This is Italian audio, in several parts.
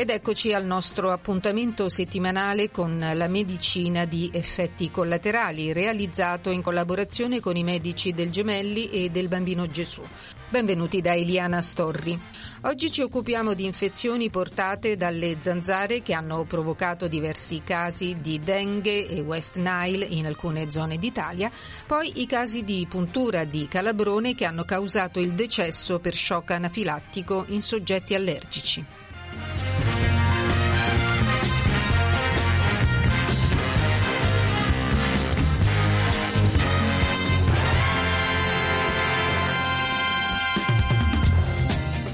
Ed eccoci al nostro appuntamento settimanale con la medicina di effetti collaterali, realizzato in collaborazione con i medici del Gemelli e del Bambino Gesù. Benvenuti da Eliana Storri. Oggi ci occupiamo di infezioni portate dalle zanzare che hanno provocato diversi casi di dengue e West Nile in alcune zone d'Italia, poi i casi di puntura di calabrone che hanno causato il decesso per shock anafilattico in soggetti allergici.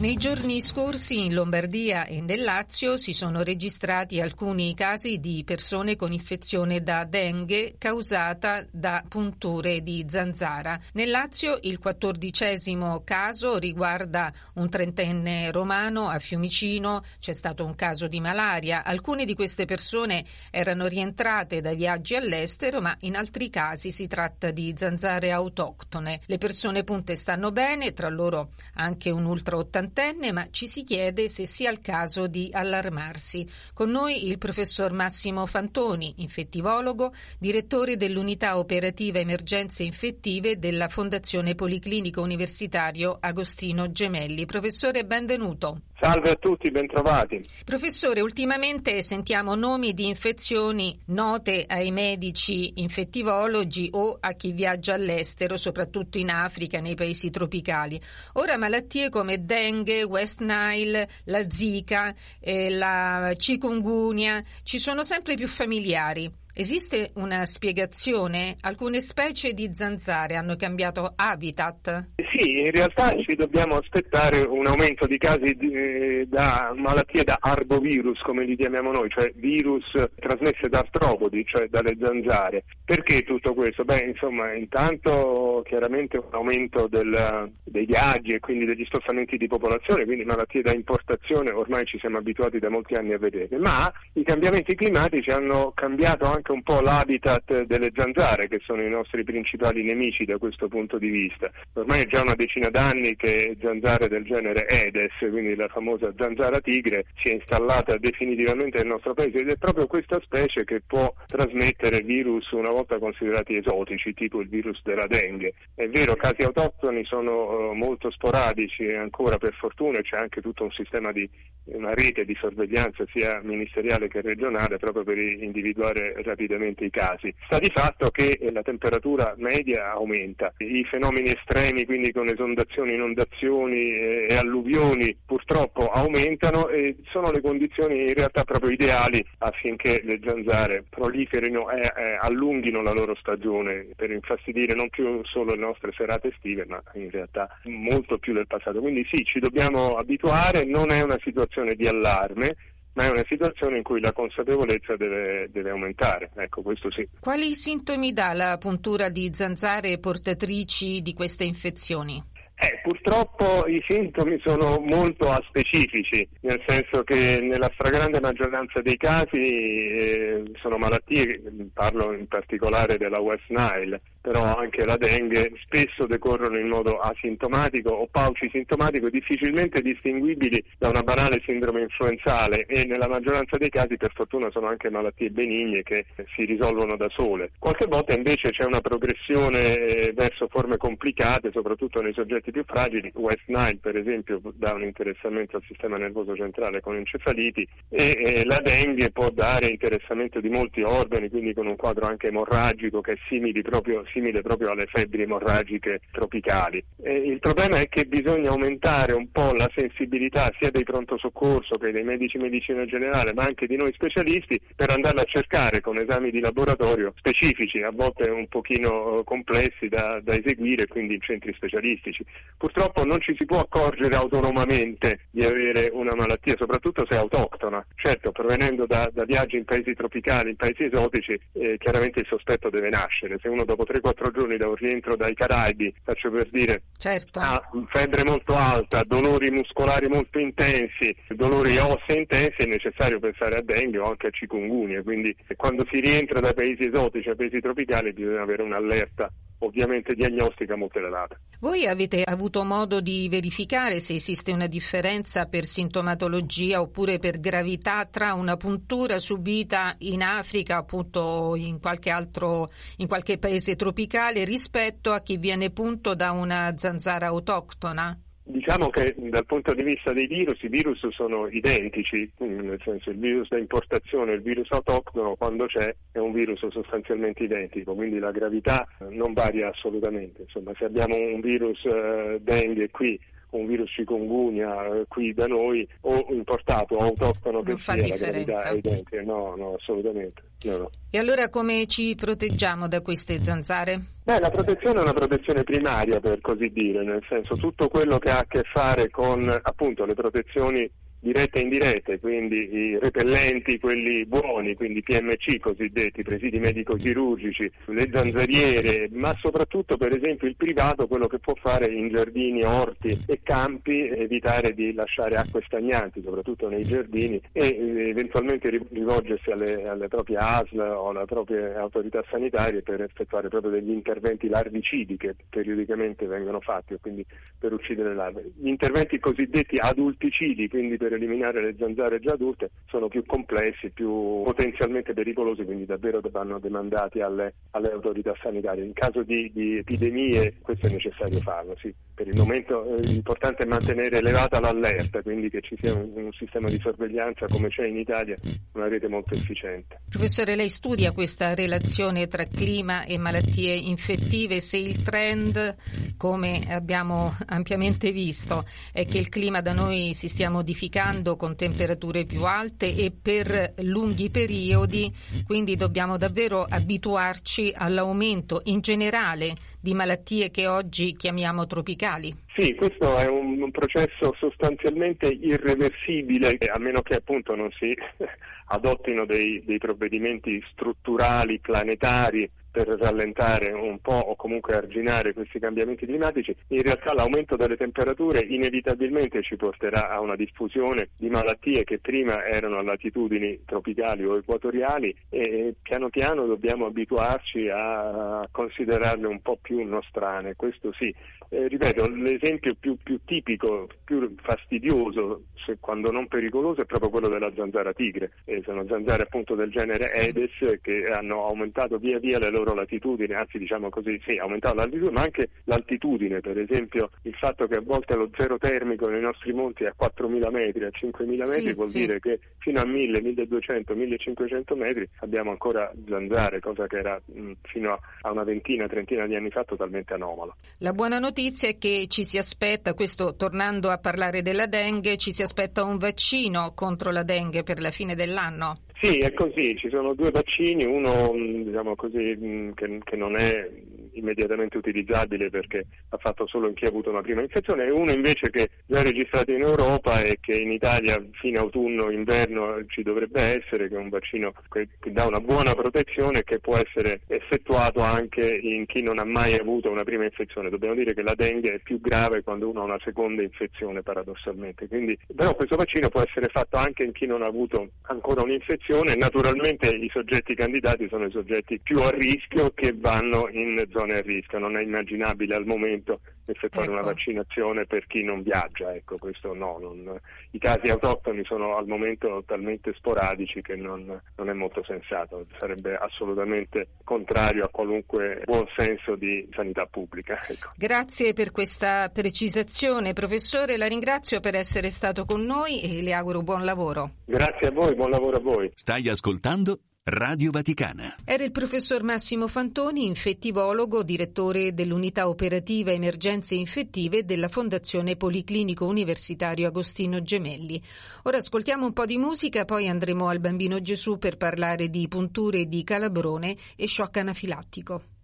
Nei giorni scorsi in Lombardia e nel Lazio si sono registrati alcuni casi di persone con infezione da dengue causata da punture di zanzara. Nel Lazio il quattordicesimo caso riguarda un trentenne romano a Fiumicino, c'è stato un caso di malaria. Alcune di queste persone erano rientrate da viaggi all'estero, ma in altri casi si tratta di zanzare autoctone. Le persone punte stanno bene, tra loro anche un ultra ottantenne ma ci si chiede se sia il caso di allarmarsi. Con noi il professor Massimo Fantoni, infettivologo, direttore dell'unità operativa emergenze infettive della Fondazione Policlinico Universitario Agostino Gemelli. Professore, benvenuto. Salve a tutti, bentrovati. Professore, ultimamente sentiamo nomi di infezioni note ai medici infettivologi o a chi viaggia all'estero, soprattutto in Africa, nei paesi tropicali. Ora malattie come dengue, West Nile, la Zika, eh, la chikungunya ci sono sempre più familiari. Esiste una spiegazione? Alcune specie di zanzare hanno cambiato habitat? Sì, in realtà ci dobbiamo aspettare un aumento di casi di, eh, da malattie da arbovirus, come li chiamiamo noi, cioè virus trasmesse da artropodi, cioè dalle zanzare. Perché tutto questo? Beh, insomma, intanto chiaramente un aumento del, dei viaggi e quindi degli spostamenti di popolazione, quindi malattie da importazione ormai ci siamo abituati da molti anni a vedere, ma i cambiamenti climatici hanno cambiato anche un po' l'habitat delle zanzare, che sono i nostri principali nemici da questo punto di vista. Ormai è già una decina d'anni che zanzare del genere Edes, quindi la famosa zanzara tigre, si è installata definitivamente nel nostro paese ed è proprio questa specie che può trasmettere virus una volta considerati esotici, tipo il virus della dengue. È vero, casi autoctoni sono uh, molto sporadici ancora per fortuna, c'è anche tutto un sistema di una rete di sorveglianza sia ministeriale che regionale proprio per individuare rapidamente i casi. Sta di fatto che la temperatura media aumenta, i fenomeni estremi, quindi con esondazioni, inondazioni e alluvioni, purtroppo aumentano e sono le condizioni in realtà proprio ideali affinché le zanzare proliferino e allunghino la loro stagione per infastidire non più solo le nostre serate estive, ma in realtà molto più del passato. Quindi sì, ci dobbiamo abituare, non è una situazione di allarme, ma è una situazione in cui la consapevolezza deve, deve, aumentare, ecco questo sì. Quali sintomi dà la puntura di zanzare portatrici di queste infezioni? Eh, purtroppo i sintomi sono molto aspecifici, nel senso che nella stragrande maggioranza dei casi eh, sono malattie, parlo in particolare della West Nile, però anche la dengue spesso decorrono in modo asintomatico o paucisintomatico, difficilmente distinguibili da una banale sindrome influenzale e nella maggioranza dei casi per fortuna sono anche malattie benigne che si risolvono da sole. Qualche volta invece c'è una progressione eh, verso forme complicate, soprattutto nei soggetti più fragili, West Nile per esempio dà un interessamento al sistema nervoso centrale con encefaliti e, e la dengue può dare interessamento di molti organi, quindi con un quadro anche emorragico che è simile proprio simile proprio alle febbri emorragiche tropicali. E il problema è che bisogna aumentare un po' la sensibilità sia dei pronto soccorso che dei medici medicina generale, ma anche di noi specialisti per andarla a cercare con esami di laboratorio specifici, a volte un pochino complessi da, da eseguire, quindi in centri specialistici. Purtroppo non ci si può accorgere autonomamente di avere una malattia, soprattutto se è autoctona. Certo, provenendo da, da viaggi in paesi tropicali, in paesi esotici, eh, chiaramente il sospetto deve nascere. Se uno dopo 3 3-4 giorni da un rientro dai Caraibi, faccio per dire, certo. ha febbre molto alta, dolori muscolari molto intensi, dolori ossei intensi, è necessario pensare a dengue o anche a cikungunya, quindi quando si rientra da paesi esotici a paesi tropicali bisogna avere un'allerta ovviamente diagnostica molto elevata. Voi avete avuto modo di verificare se esiste una differenza per sintomatologia oppure per gravità tra una puntura subita in Africa, appunto in qualche altro, in qualche paese tropicale rispetto a chi viene punto da una zanzara autoctona? Diciamo che dal punto di vista dei virus, i virus sono identici, nel senso il virus da importazione e il virus autoctono quando c'è è un virus sostanzialmente identico, quindi la gravità non varia assolutamente. Insomma, se abbiamo un virus eh, dengue qui un virus chikungunya qui da noi o importato o autoctono che sia differenza. la gravità è identica. No, no, assolutamente. No, no. E allora come ci proteggiamo da queste zanzare? Beh, la protezione è una protezione primaria per così dire, nel senso tutto quello che ha a che fare con appunto le protezioni dirette e indirette, quindi i repellenti, quelli buoni, quindi PMC cosiddetti, presidi medico-chirurgici, le zanzariere, ma soprattutto per esempio il privato quello che può fare in giardini, orti e campi, evitare di lasciare acque stagnanti, soprattutto nei giardini, e eh, eventualmente rivolgersi alle, alle proprie ASL o alle proprie autorità sanitarie per effettuare proprio degli interventi larvicidi che periodicamente vengono fatti, quindi per uccidere le larve. Gli interventi cosiddetti adulticidi, quindi per per eliminare le zanzare già adulte sono più complessi, più potenzialmente pericolosi, quindi davvero vanno demandati alle, alle autorità sanitarie. In caso di, di, epidemie questo è necessario farlo, sì. Per il momento eh, l'importante è mantenere elevata l'allerta, quindi che ci sia un, un sistema di sorveglianza come c'è in Italia, una rete molto efficiente. Professore, lei studia questa relazione tra clima e malattie infettive, se il trend, come abbiamo ampiamente visto, è che il clima da noi si stia modificando con temperature più alte e per lunghi periodi, quindi dobbiamo davvero abituarci all'aumento in generale di malattie che oggi chiamiamo tropicali. Sì, questo è un, processo sostanzialmente irreversibile, a meno che appunto non si adottino dei, dei provvedimenti strutturali, planetari, per rallentare un po' o comunque arginare questi cambiamenti climatici, in realtà l'aumento delle temperature inevitabilmente ci porterà a una diffusione di malattie che prima erano a latitudini tropicali o equatoriali e piano piano dobbiamo abituarci a considerarle un po' più nostrane, questo sì. Eh, ripeto, l'esempio più, più, tipico, più fastidioso, se, quando non pericoloso, è proprio quello della zanzara tigre. Eh, sono zanzare appunto del genere Aedes che hanno aumentato via via le loro latitudini, anzi diciamo così, sì, aumentato l'altitudine, ma anche l'altitudine, per esempio il fatto che a volte lo zero termico nei nostri monti è a 4.000 metri, a 5.000 metri, sì, vuol sì. dire che fino a 1.000, 1.200, 1.500 metri abbiamo ancora zanzare, cosa che era mh, fino a una ventina, trentina di anni fa totalmente anomala. La buona notizia è che ci si aspetta, questo tornando a parlare della dengue, ci si aspetta un vaccino contro la dengue per la fine dell'anno. Sì, è così, ci sono due vaccini, uno diciamo così, che, che non è immediatamente utilizzabile perché ha fatto solo in chi ha avuto una prima infezione e uno invece che già è registrato in Europa e che in Italia fine autunno-inverno ci dovrebbe essere, che è un vaccino che, che dà una buona protezione e che può essere effettuato anche in chi non ha mai avuto una prima infezione. Dobbiamo dire che la dengue è più grave quando uno ha una seconda infezione paradossalmente, Quindi, però questo vaccino può essere fatto anche in chi non ha avuto ancora un'infezione, naturalmente i soggetti candidati sono i soggetti più a rischio che vanno in zone a rischio, non è immaginabile al momento effettuare ecco. una vaccinazione per chi non viaggia, ecco, questo no, non, i casi autoctoni sono al momento talmente sporadici che non, non, è molto sensato, sarebbe assolutamente contrario a qualunque buon senso di sanità pubblica. Ecco. Grazie per questa precisazione, professore, la ringrazio per essere stato con noi e le auguro buon lavoro. Grazie a voi, buon lavoro a voi. Stai ascoltando Radio Vaticana. Era il professor Massimo Fantoni, infettivologo, direttore dell'unità operativa emergenze infettive della Fondazione Policlinico Universitario Agostino Gemelli. Ora ascoltiamo un po' di musica, poi andremo al Bambino Gesù per parlare di punture di calabrone e shock anafilattico.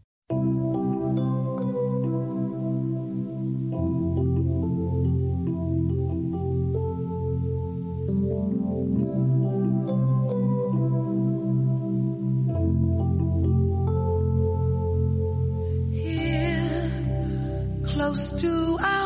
Close to our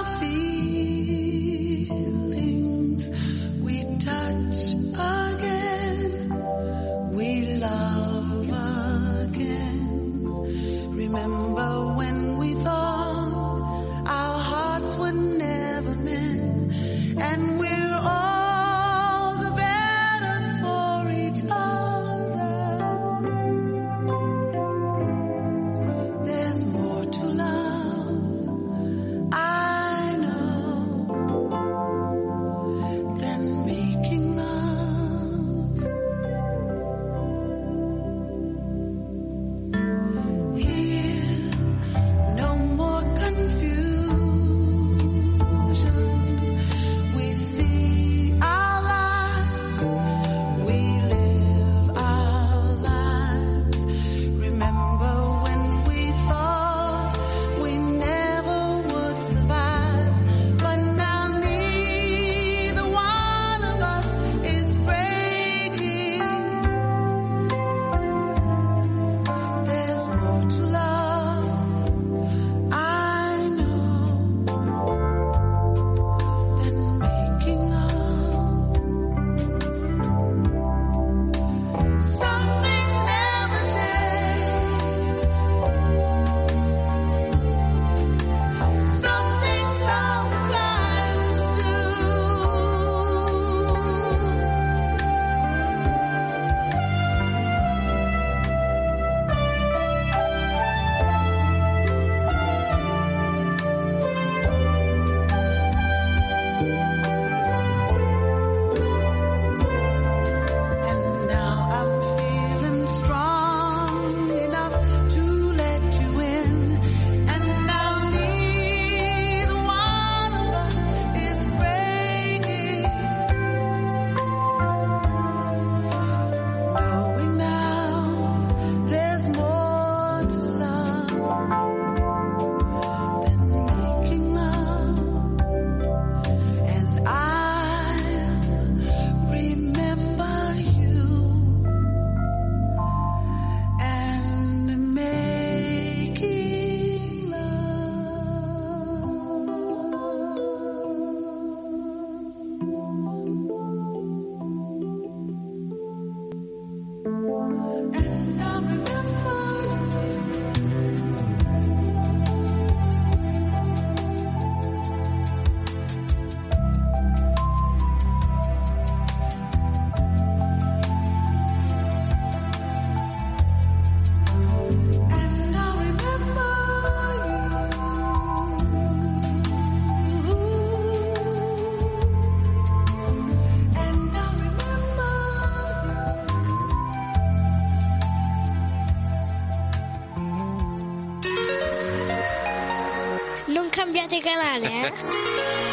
Non cambiate canale, eh?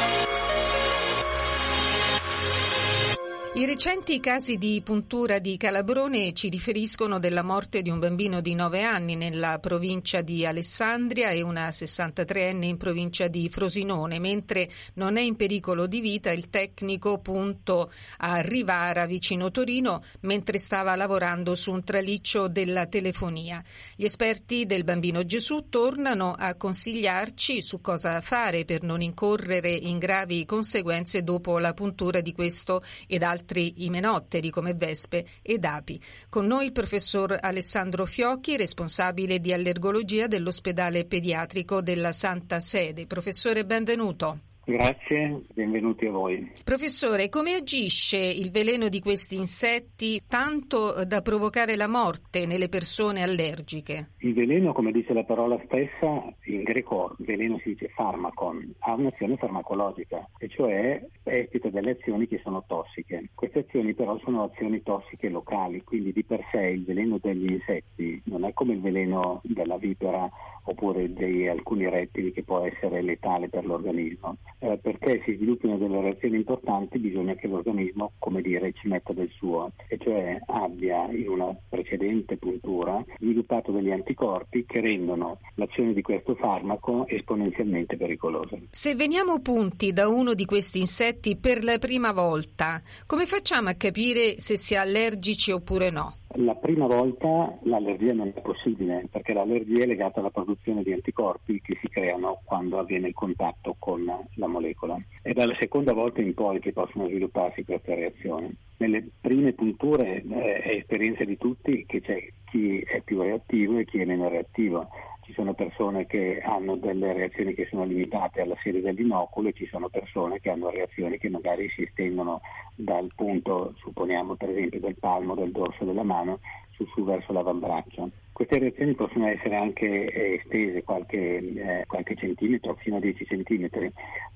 I recenti casi di puntura di Calabrone ci riferiscono della morte di un bambino di 9 anni nella provincia di Alessandria e una 63enne in provincia di Frosinone, mentre non è in pericolo di vita il tecnico punto a Rivara vicino Torino mentre stava lavorando su un traliccio della telefonia. Gli esperti del Bambino Gesù tornano a consigliarci su cosa fare per non incorrere in gravi conseguenze dopo la puntura di questo ed altri imenotteri come vespe ed api. Con noi il professor Alessandro Fiocchi, responsabile di allergologia dell'ospedale pediatrico della Santa Sede. Professore, benvenuto. Grazie, benvenuti a voi. Professore, come agisce il veleno di questi insetti tanto da provocare la morte nelle persone allergiche? Il veleno, come dice la parola stessa, in greco veleno si dice farmacon, ha un'azione farmacologica, e cioè espita delle azioni che sono tossiche. Queste azioni però sono azioni tossiche locali, quindi di per sé il veleno degli insetti non è come il veleno della vipera oppure di alcuni rettili che può essere letale per l'organismo. Eh, perché si sviluppino delle reazioni importanti bisogna che l'organismo, come dire, ci metta del suo, e cioè abbia in una precedente puntura sviluppato degli anticorpi che rendono l'azione di questo farmaco esponenzialmente pericolosa. Se veniamo punti da uno di questi insetti per la prima volta, come facciamo a capire se si è allergici oppure no? La prima volta l'allergia non è possibile perché l'allergia è legata alla produzione di anticorpi che si creano quando avviene il contatto con la molecola. È dalla seconda volta in poi che possono svilupparsi queste reazioni. Nelle prime punture eh, è esperienza di tutti che c'è chi è più reattivo e chi è meno reattivo. Ci sono persone che hanno delle reazioni che sono limitate alla sede dell'inoculo e ci sono persone che hanno reazioni che magari si estendono dal punto, supponiamo per esempio, del palmo, del dorso della mano su, su verso l'avambraccio. Queste reazioni possono essere anche eh, estese qualche, eh, qualche, centimetro, fino a 10 centimetri,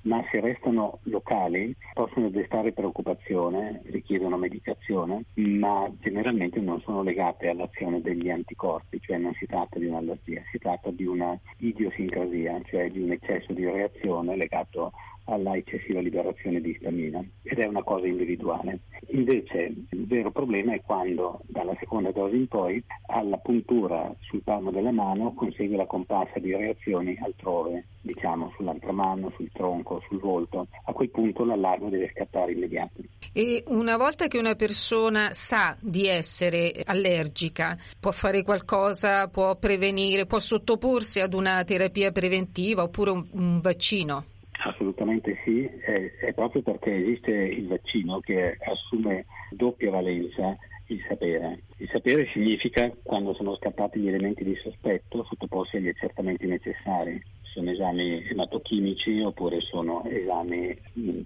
ma se restano locali possono destare preoccupazione, richiedono medicazione, ma generalmente non sono legate all'azione degli anticorpi, cioè non si tratta di un'allergia, si tratta di una idiosincrasia, cioè di un eccesso di reazione legato alla eccessiva liberazione di istamina ed è una cosa individuale. Invece il vero problema è quando dalla seconda dose in poi alla puntura sul palmo della mano consegue la comparsa di reazioni altrove, diciamo sull'altra mano, sul tronco, sul volto. A quel punto l'allarme deve scattare immediato. E una volta che una persona sa di essere allergica, può fare qualcosa, può prevenire, può sottoporsi ad una terapia preventiva oppure un, un vaccino? Assolutamente sì, è, è, proprio perché esiste il vaccino che assume doppia valenza il sapere. Il sapere significa quando sono scattati gli elementi di sospetto sottoposti agli accertamenti necessari. Sono esami ematochimici oppure sono esami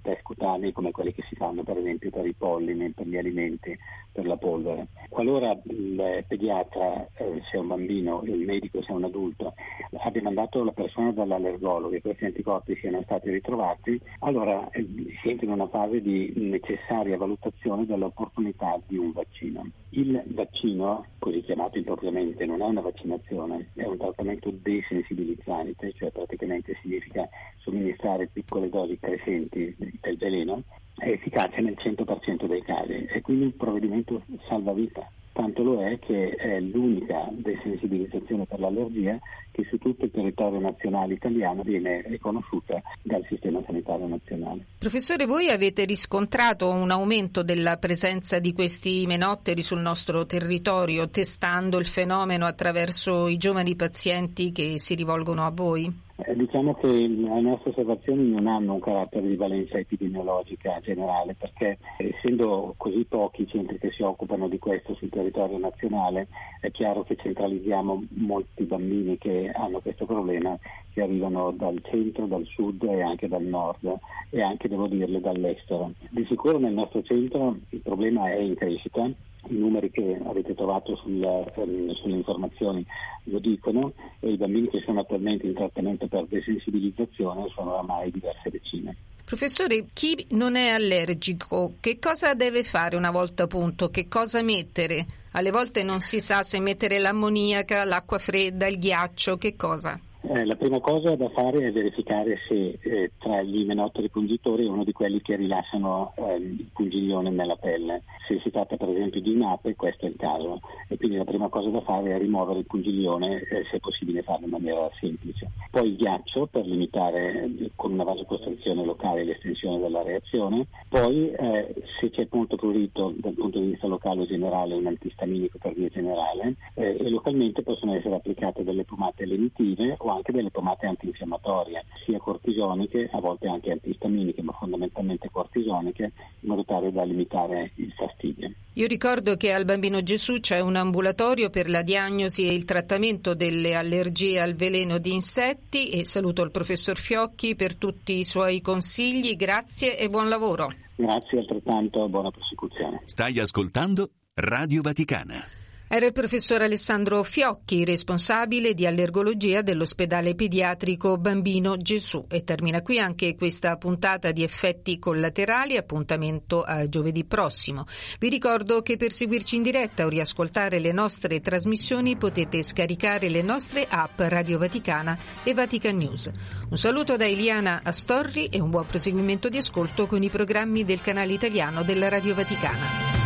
test cutanei come quelli che si fanno per esempio per i polline, per gli alimenti, per la polvere. Qualora il pediatra, eh, è un bambino, il medico, è un adulto, abbia mandato la persona dall'allergologo e questi anticorpi siano stati ritrovati, allora eh, si entra in una fase di necessaria valutazione dell'opportunità di un vaccino. Il vaccino, così chiamato impropriamente, non è una vaccinazione, è un trattamento desensibilizzante, cioè praticamente significa somministrare piccole dosi crescenti del veleno, è efficace nel 100% dei casi e quindi un provvedimento salvavita. Tanto lo è che è l'unica desensibilizzazione per l'allergia che su tutto il territorio nazionale italiano viene riconosciuta dal sistema sanitario nazionale. Professore, voi avete riscontrato un aumento della presenza di questi menotteri sul nostro territorio, testando il fenomeno attraverso i giovani pazienti che si rivolgono a voi? Eh, diciamo che le nostre osservazioni non hanno un carattere di valenza epidemiologica generale perché essendo così pochi i centri che si occupano di questo sul territorio nazionale è chiaro che centralizziamo molti bambini che hanno questo problema che arrivano dal centro, dal sud e anche dal nord e anche devo dirle dall'estero. Di sicuro nel nostro centro il problema è in crescita i numeri che avete trovato sulla, ehm, sulle informazioni lo dicono e i bambini che sono attualmente in trattamento per desensibilizzazione sono oramai diverse decine. Professore, chi non è allergico, che cosa deve fare una volta a punto? Che cosa mettere? Alle volte non si sa se mettere l'ammoniaca, l'acqua fredda, il ghiaccio, che cosa? Eh, la prima cosa da fare è verificare se eh, tra gli imenotteri pungitori è uno di quelli che rilasciano eh, il pungiglione nella pelle. Se si tratta per esempio di un'ape, questo è il caso. E quindi la prima cosa da fare è rimuovere il pungiglione, eh, se è possibile farlo in maniera semplice. Poi il ghiaccio per limitare eh, con una vasocostrizione locale l'estensione della reazione. Poi se c'è punto prurito dal punto di vista locale o generale un antistaminico per via generale e localmente possono essere applicate delle pomate lenitive o anche delle pomate antinfiammatorie, sia cortisoniche, a volte anche antistaminiche, ma fondamentalmente cortisoniche, in modo tale da limitare il fastidio. Io ricordo che al Bambino Gesù c'è un ambulatorio per la diagnosi e il trattamento delle allergie al veleno di insetti e saluto il professor Fiocchi per tutti i suoi consigli, grazie e buon lavoro. Grazie altrettanto, buona prosecuzione. Stai ascoltando Radio Vaticana. Era il professor Alessandro Fiocchi, responsabile di allergologia dell'ospedale pediatrico Bambino Gesù. E termina qui anche questa puntata di effetti collaterali. Appuntamento a giovedì prossimo. Vi ricordo che per seguirci in diretta o riascoltare le nostre trasmissioni potete scaricare le nostre app Radio Vaticana e Vatican News. Un saluto da Eliana Astorri e un buon proseguimento di ascolto con i programmi del canale italiano della Radio Vaticana.